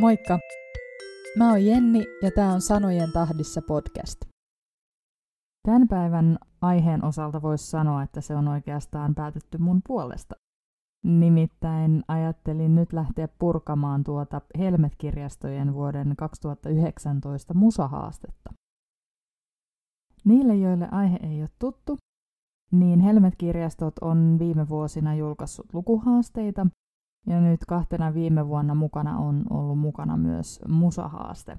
Moikka! Mä oon Jenni ja tää on Sanojen tahdissa podcast. Tämän päivän aiheen osalta voisi sanoa, että se on oikeastaan päätetty mun puolesta. Nimittäin ajattelin nyt lähteä purkamaan tuota Helmet-kirjastojen vuoden 2019 musahaastetta. Niille, joille aihe ei ole tuttu, niin Helmet-kirjastot on viime vuosina julkaissut lukuhaasteita, ja nyt kahtena viime vuonna mukana on ollut mukana myös musahaaste.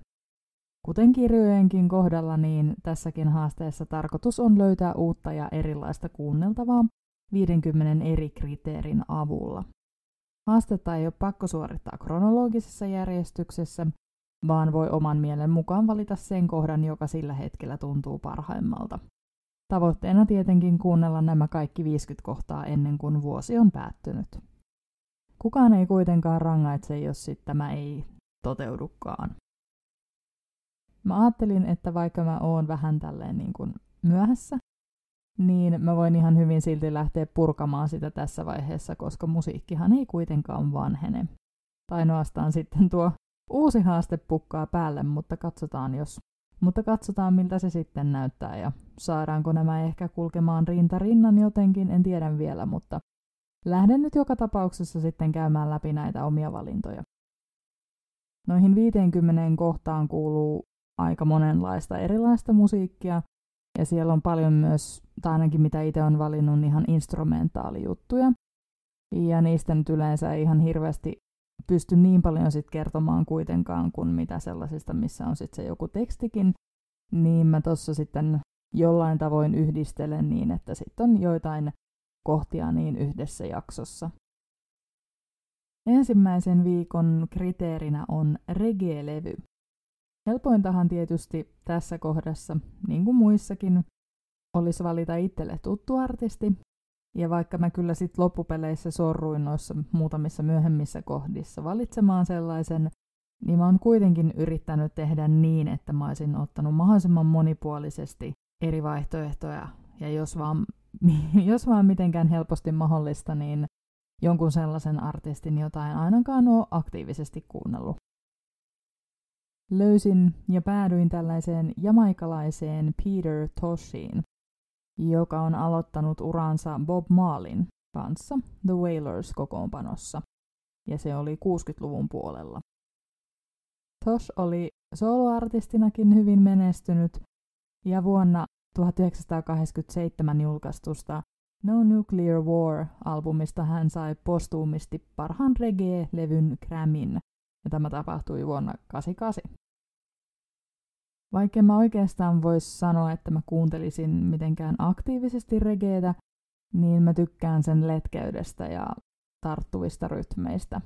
Kuten kirjojenkin kohdalla, niin tässäkin haasteessa tarkoitus on löytää uutta ja erilaista kuunneltavaa 50 eri kriteerin avulla. Haastetta ei ole pakko suorittaa kronologisessa järjestyksessä, vaan voi oman mielen mukaan valita sen kohdan, joka sillä hetkellä tuntuu parhaimmalta. Tavoitteena tietenkin kuunnella nämä kaikki 50 kohtaa ennen kuin vuosi on päättynyt. Kukaan ei kuitenkaan rangaitse, jos sit tämä ei toteudukaan. Mä ajattelin, että vaikka mä oon vähän tälleen niin kuin myöhässä, niin mä voin ihan hyvin silti lähteä purkamaan sitä tässä vaiheessa, koska musiikkihan ei kuitenkaan vanhene. Tai ainoastaan sitten tuo uusi haaste pukkaa päälle, mutta katsotaan jos. Mutta katsotaan miltä se sitten näyttää ja saadaanko nämä ehkä kulkemaan rinta rinnan jotenkin, en tiedä vielä, mutta lähden nyt joka tapauksessa sitten käymään läpi näitä omia valintoja. Noihin 50 kohtaan kuuluu aika monenlaista erilaista musiikkia, ja siellä on paljon myös, tai ainakin mitä itse on valinnut, ihan instrumentaalijuttuja. Ja niistä nyt yleensä ei ihan hirveästi pysty niin paljon sit kertomaan kuitenkaan kuin mitä sellaisista, missä on sitten se joku tekstikin. Niin mä tuossa sitten jollain tavoin yhdistelen niin, että sitten on joitain kohtia niin yhdessä jaksossa. Ensimmäisen viikon kriteerinä on reggae-levy. Helpointahan tietysti tässä kohdassa, niin kuin muissakin, olisi valita itselle tuttu artisti. Ja vaikka mä kyllä sit loppupeleissä sorruin noissa muutamissa myöhemmissä kohdissa valitsemaan sellaisen, niin mä oon kuitenkin yrittänyt tehdä niin, että mä olisin ottanut mahdollisimman monipuolisesti eri vaihtoehtoja. Ja jos vaan, jos vaan mitenkään helposti mahdollista, niin jonkun sellaisen artistin, jota en ainakaan ole aktiivisesti kuunnellut löysin ja päädyin tällaiseen jamaikalaiseen Peter Toshiin, joka on aloittanut uransa Bob Marlin kanssa The Wailers kokoonpanossa, ja se oli 60-luvun puolella. Tosh oli soloartistinakin hyvin menestynyt, ja vuonna 1987 julkaistusta No Nuclear War-albumista hän sai postuumisti parhaan reggae-levyn Grammyn, ja tämä tapahtui vuonna 1988. Vaikka mä oikeastaan vois sanoa, että mä kuuntelisin mitenkään aktiivisesti regeetä, niin mä tykkään sen letkeydestä ja tarttuvista rytmeistä.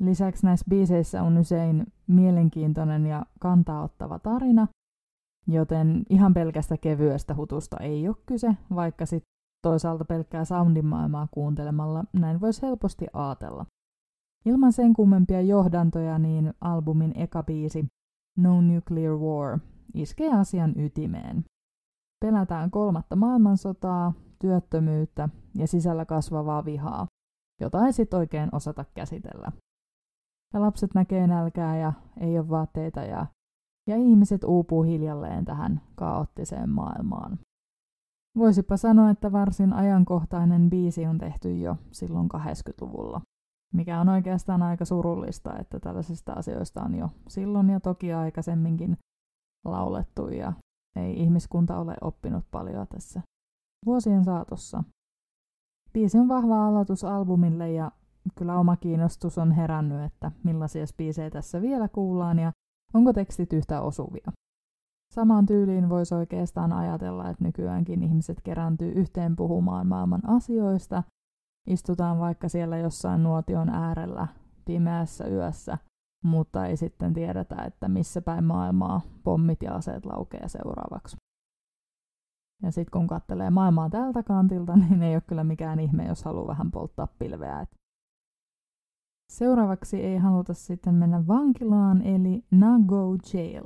Lisäksi näissä biiseissä on usein mielenkiintoinen ja kantaottava tarina, joten ihan pelkästä kevyestä hutusta ei ole kyse, vaikka sitten toisaalta pelkkää soundimaailmaa kuuntelemalla näin voisi helposti aatella. Ilman sen kummempia johdantoja, niin albumin eka biisi No Nuclear War iskee asian ytimeen. Pelätään kolmatta maailmansotaa, työttömyyttä ja sisällä kasvavaa vihaa, jota ei sit oikein osata käsitellä. Ja lapset näkee nälkää ja ei ole vaatteita ja, ja ihmiset uupuu hiljalleen tähän kaoottiseen maailmaan. Voisipa sanoa, että varsin ajankohtainen biisi on tehty jo silloin 80-luvulla mikä on oikeastaan aika surullista, että tällaisista asioista on jo silloin ja toki aikaisemminkin laulettu ja ei ihmiskunta ole oppinut paljon tässä vuosien saatossa. Biisi on vahva aloitus albumille ja kyllä oma kiinnostus on herännyt, että millaisia biisejä tässä vielä kuullaan ja onko tekstit yhtä osuvia. Samaan tyyliin voisi oikeastaan ajatella, että nykyäänkin ihmiset kerääntyy yhteen puhumaan maailman asioista istutaan vaikka siellä jossain nuotion äärellä pimeässä yössä, mutta ei sitten tiedetä, että missä päin maailmaa pommit ja aseet laukee seuraavaksi. Ja sitten kun katselee maailmaa tältä kantilta, niin ei ole kyllä mikään ihme, jos haluaa vähän polttaa pilveä. Seuraavaksi ei haluta sitten mennä vankilaan, eli Nago Jail.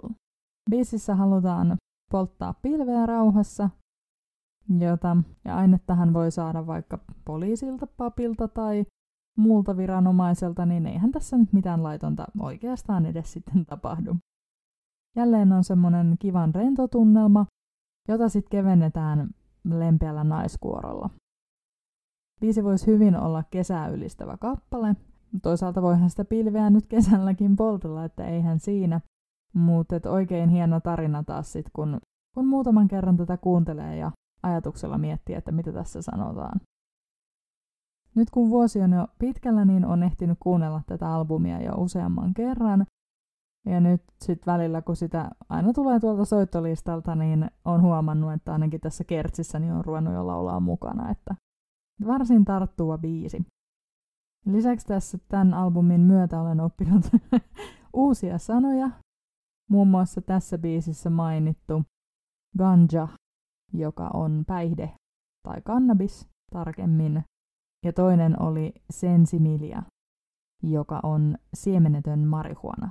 Biisissä halutaan polttaa pilveä rauhassa, jota, ja ainettahan voi saada vaikka poliisilta, papilta tai muulta viranomaiselta, niin eihän tässä nyt mitään laitonta oikeastaan edes sitten tapahdu. Jälleen on semmoinen kivan rentotunnelma, jota sitten kevennetään lempeällä naiskuorolla. Biisi voisi hyvin olla kesää ylistävä kappale. Toisaalta voihan sitä pilveä nyt kesälläkin poltella, että eihän siinä. Mutta oikein hieno tarina taas sit, kun, kun muutaman kerran tätä kuuntelee ja ajatuksella miettii, että mitä tässä sanotaan. Nyt kun vuosi on jo pitkällä, niin on ehtinyt kuunnella tätä albumia jo useamman kerran. Ja nyt sitten välillä, kun sitä aina tulee tuolta soittolistalta, niin on huomannut, että ainakin tässä kertsissä niin on ruvennut jo laulaa mukana, että varsin tarttuva biisi. Lisäksi tässä tämän albumin myötä olen oppinut uusia sanoja, muun muassa tässä biisissä mainittu ganja, joka on päihde tai kannabis tarkemmin, ja toinen oli sensimilia, joka on siemenetön marihuana.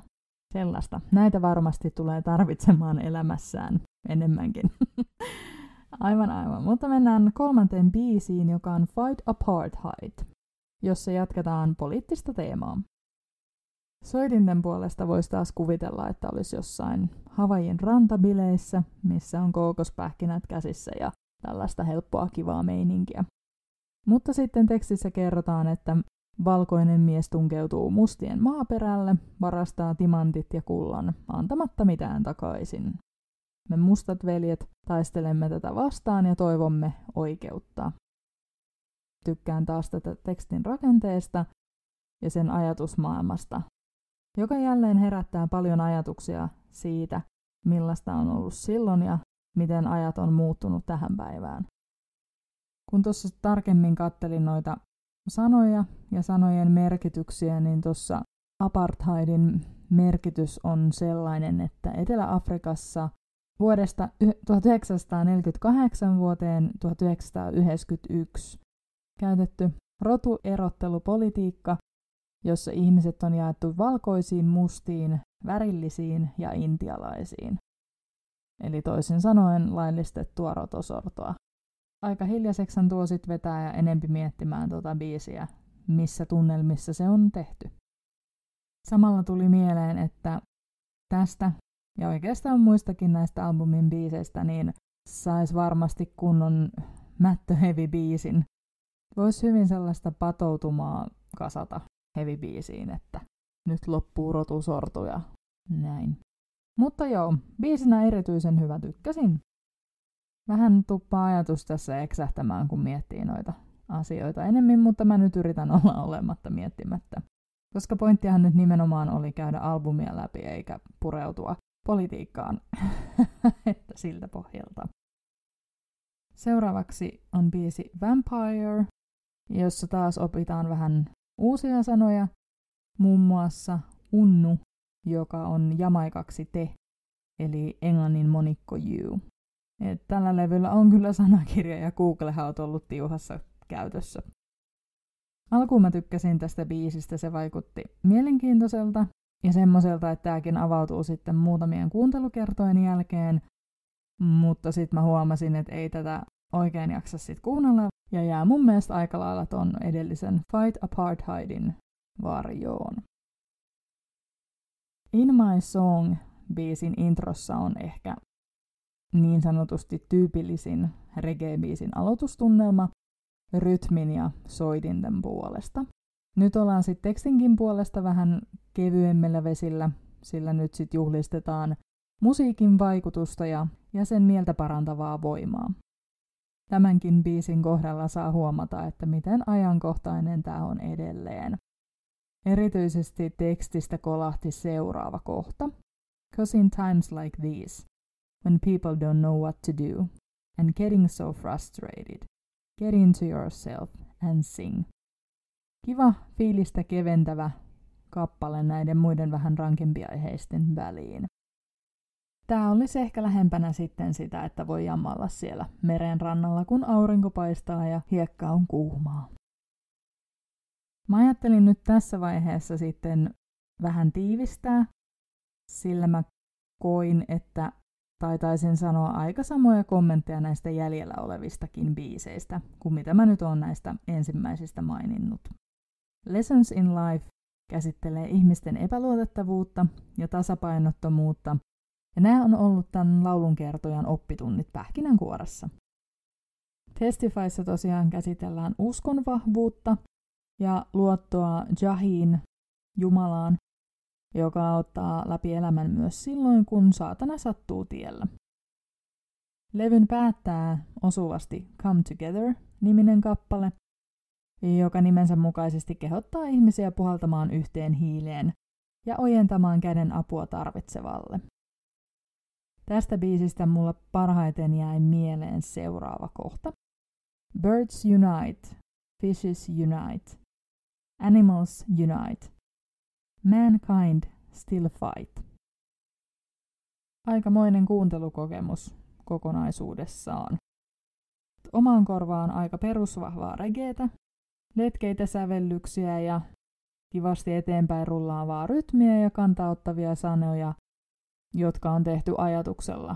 Sellaista. Näitä varmasti tulee tarvitsemaan elämässään enemmänkin. aivan aivan. Mutta mennään kolmanteen biisiin, joka on Fight Apartheid, jossa jatketaan poliittista teemaa. Soidinten puolesta voisi taas kuvitella, että olisi jossain Havajin rantabileissä, missä on kookospähkinät käsissä ja tällaista helppoa kivaa meininkiä. Mutta sitten tekstissä kerrotaan, että valkoinen mies tunkeutuu mustien maaperälle, varastaa timantit ja kullan, antamatta mitään takaisin. Me mustat veljet taistelemme tätä vastaan ja toivomme oikeutta. Tykkään taas tätä tekstin rakenteesta ja sen ajatusmaailmasta, joka jälleen herättää paljon ajatuksia siitä, millaista on ollut silloin ja miten ajat on muuttunut tähän päivään. Kun tuossa tarkemmin kattelin noita sanoja ja sanojen merkityksiä, niin tuossa apartheidin merkitys on sellainen, että Etelä-Afrikassa vuodesta 1948 vuoteen 1991 käytetty rotuerottelupolitiikka, jossa ihmiset on jaettu valkoisiin, mustiin, värillisiin ja intialaisiin. Eli toisin sanoen laillistettua rotosortoa aika hiljaiseksi tuo sit vetää ja enempi miettimään tuota biisiä, missä tunnelmissa se on tehty. Samalla tuli mieleen, että tästä ja oikeastaan muistakin näistä albumin biiseistä, niin sais varmasti kunnon mättöhevi-biisin. Voisi hyvin sellaista patoutumaa kasata heavy-biisiin, että nyt loppuu rotusortu ja näin. Mutta joo, biisinä erityisen hyvä tykkäsin. Vähän tuppaa ajatus tässä eksähtämään, kun miettii noita asioita enemmän, mutta mä nyt yritän olla olematta miettimättä. Koska pointtihan nyt nimenomaan oli käydä albumia läpi eikä pureutua politiikkaan, että siltä pohjalta. Seuraavaksi on biisi Vampire, jossa taas opitaan vähän uusia sanoja, muun muassa unnu, joka on jamaikaksi te, eli englannin monikko you. Et tällä levyllä on kyllä sanakirja ja Googlehan on ollut tiuhassa käytössä. Alkuun mä tykkäsin tästä biisistä, se vaikutti mielenkiintoiselta ja semmoiselta, että tämäkin avautuu sitten muutamien kuuntelukertojen jälkeen, mutta sitten mä huomasin, että ei tätä oikein jaksa sitten kuunnella ja jää mun mielestä aika lailla ton edellisen Fight Apartheidin varjoon. In My Song biisin introssa on ehkä niin sanotusti tyypillisin reggae-biisin aloitustunnelma rytmin ja soitinten puolesta. Nyt ollaan sitten tekstinkin puolesta vähän kevyemmillä vesillä, sillä nyt sitten juhlistetaan musiikin vaikutusta ja, ja sen mieltä parantavaa voimaa. Tämänkin biisin kohdalla saa huomata, että miten ajankohtainen tämä on edelleen. Erityisesti tekstistä kolahti seuraava kohta. Cause in times like these, when people don't know what to do and getting so frustrated. Get into yourself and sing. Kiva, fiilistä keventävä kappale näiden muiden vähän rankempia aiheisten väliin. Tämä olisi ehkä lähempänä sitten sitä, että voi jammalla siellä meren rannalla, kun aurinko paistaa ja hiekka on kuumaa. Mä ajattelin nyt tässä vaiheessa sitten vähän tiivistää, sillä mä koin, että taitaisin sanoa aika samoja kommentteja näistä jäljellä olevistakin biiseistä kuin mitä mä nyt oon näistä ensimmäisistä maininnut. Lessons in Life käsittelee ihmisten epäluotettavuutta ja tasapainottomuutta, ja nämä on ollut tämän laulunkertojan oppitunnit pähkinänkuoressa. Testifyssa tosiaan käsitellään uskon vahvuutta ja luottoa Jahiin, Jumalaan, joka auttaa läpi elämän myös silloin, kun saatana sattuu tiellä. Levyn päättää osuvasti Come Together-niminen kappale, joka nimensä mukaisesti kehottaa ihmisiä puhaltamaan yhteen hiileen ja ojentamaan käden apua tarvitsevalle. Tästä biisistä mulla parhaiten jäi mieleen seuraava kohta. Birds unite, fishes unite, animals unite, mankind still fight. Aikamoinen kuuntelukokemus kokonaisuudessaan. Omaan korvaan aika perusvahvaa regeetä, letkeitä sävellyksiä ja kivasti eteenpäin rullaavaa rytmiä ja kantauttavia sanoja, jotka on tehty ajatuksella.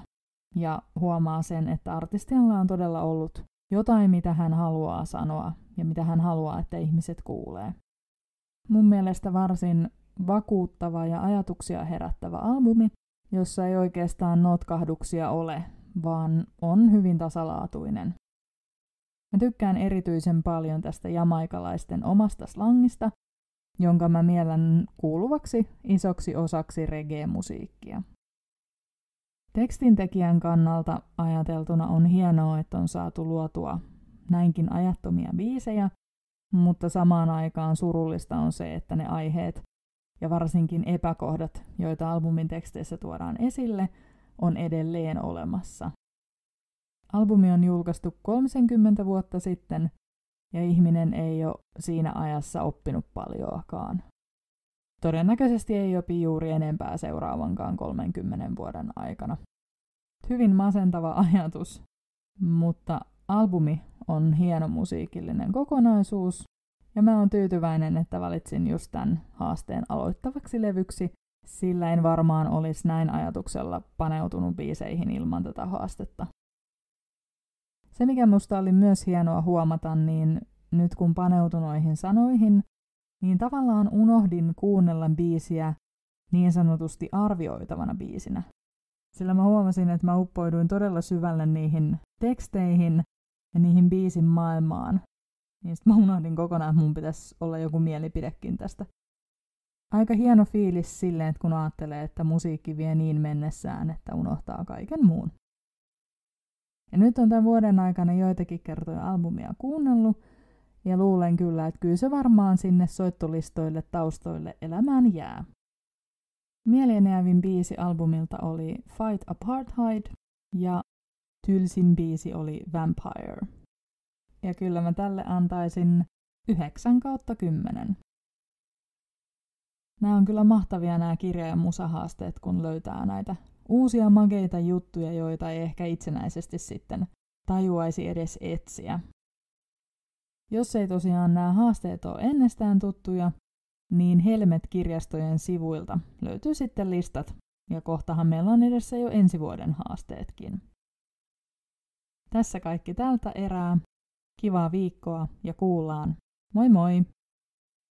Ja huomaa sen, että artistilla on todella ollut jotain, mitä hän haluaa sanoa ja mitä hän haluaa, että ihmiset kuulee. Mun mielestä varsin vakuuttava ja ajatuksia herättävä albumi, jossa ei oikeastaan notkahduksia ole, vaan on hyvin tasalaatuinen. Mä tykkään erityisen paljon tästä jamaikalaisten omasta slangista, jonka mä miellän kuuluvaksi isoksi osaksi reggae-musiikkia. Tekstintekijän kannalta ajateltuna on hienoa, että on saatu luotua näinkin ajattomia biisejä, mutta samaan aikaan surullista on se, että ne aiheet ja varsinkin epäkohdat, joita albumin teksteissä tuodaan esille, on edelleen olemassa. Albumi on julkaistu 30 vuotta sitten, ja ihminen ei ole siinä ajassa oppinut paljoakaan. Todennäköisesti ei opi juuri enempää seuraavankaan 30 vuoden aikana. Hyvin masentava ajatus, mutta albumi on hieno musiikillinen kokonaisuus, ja mä oon tyytyväinen, että valitsin just tämän haasteen aloittavaksi levyksi, sillä en varmaan olisi näin ajatuksella paneutunut biiseihin ilman tätä haastetta. Se, mikä musta oli myös hienoa huomata, niin nyt kun paneutun noihin sanoihin, niin tavallaan unohdin kuunnella biisiä niin sanotusti arvioitavana biisinä. Sillä mä huomasin, että mä uppoiduin todella syvälle niihin teksteihin ja niihin biisin maailmaan. Niin sit mä unohdin kokonaan, että mun pitäisi olla joku mielipidekin tästä. Aika hieno fiilis silleen, että kun ajattelee, että musiikki vie niin mennessään, että unohtaa kaiken muun. Ja nyt on tämän vuoden aikana joitakin kertoja albumia kuunnellut, ja luulen kyllä, että kyllä se varmaan sinne soittolistoille taustoille elämään jää. Mielienjäävin biisi albumilta oli Fight Apartheid ja tylsin biisi oli Vampire. Ja kyllä mä tälle antaisin 9 kautta 10. Nämä on kyllä mahtavia nämä kirja- ja musahaasteet, kun löytää näitä uusia makeita juttuja, joita ei ehkä itsenäisesti sitten tajuaisi edes etsiä. Jos ei tosiaan nämä haasteet ole ennestään tuttuja, niin Helmet-kirjastojen sivuilta löytyy sitten listat, ja kohtahan meillä on edessä jo ensi vuoden haasteetkin. Tässä kaikki tältä erää. Kivaa viikkoa ja kuullaan. Moi moi!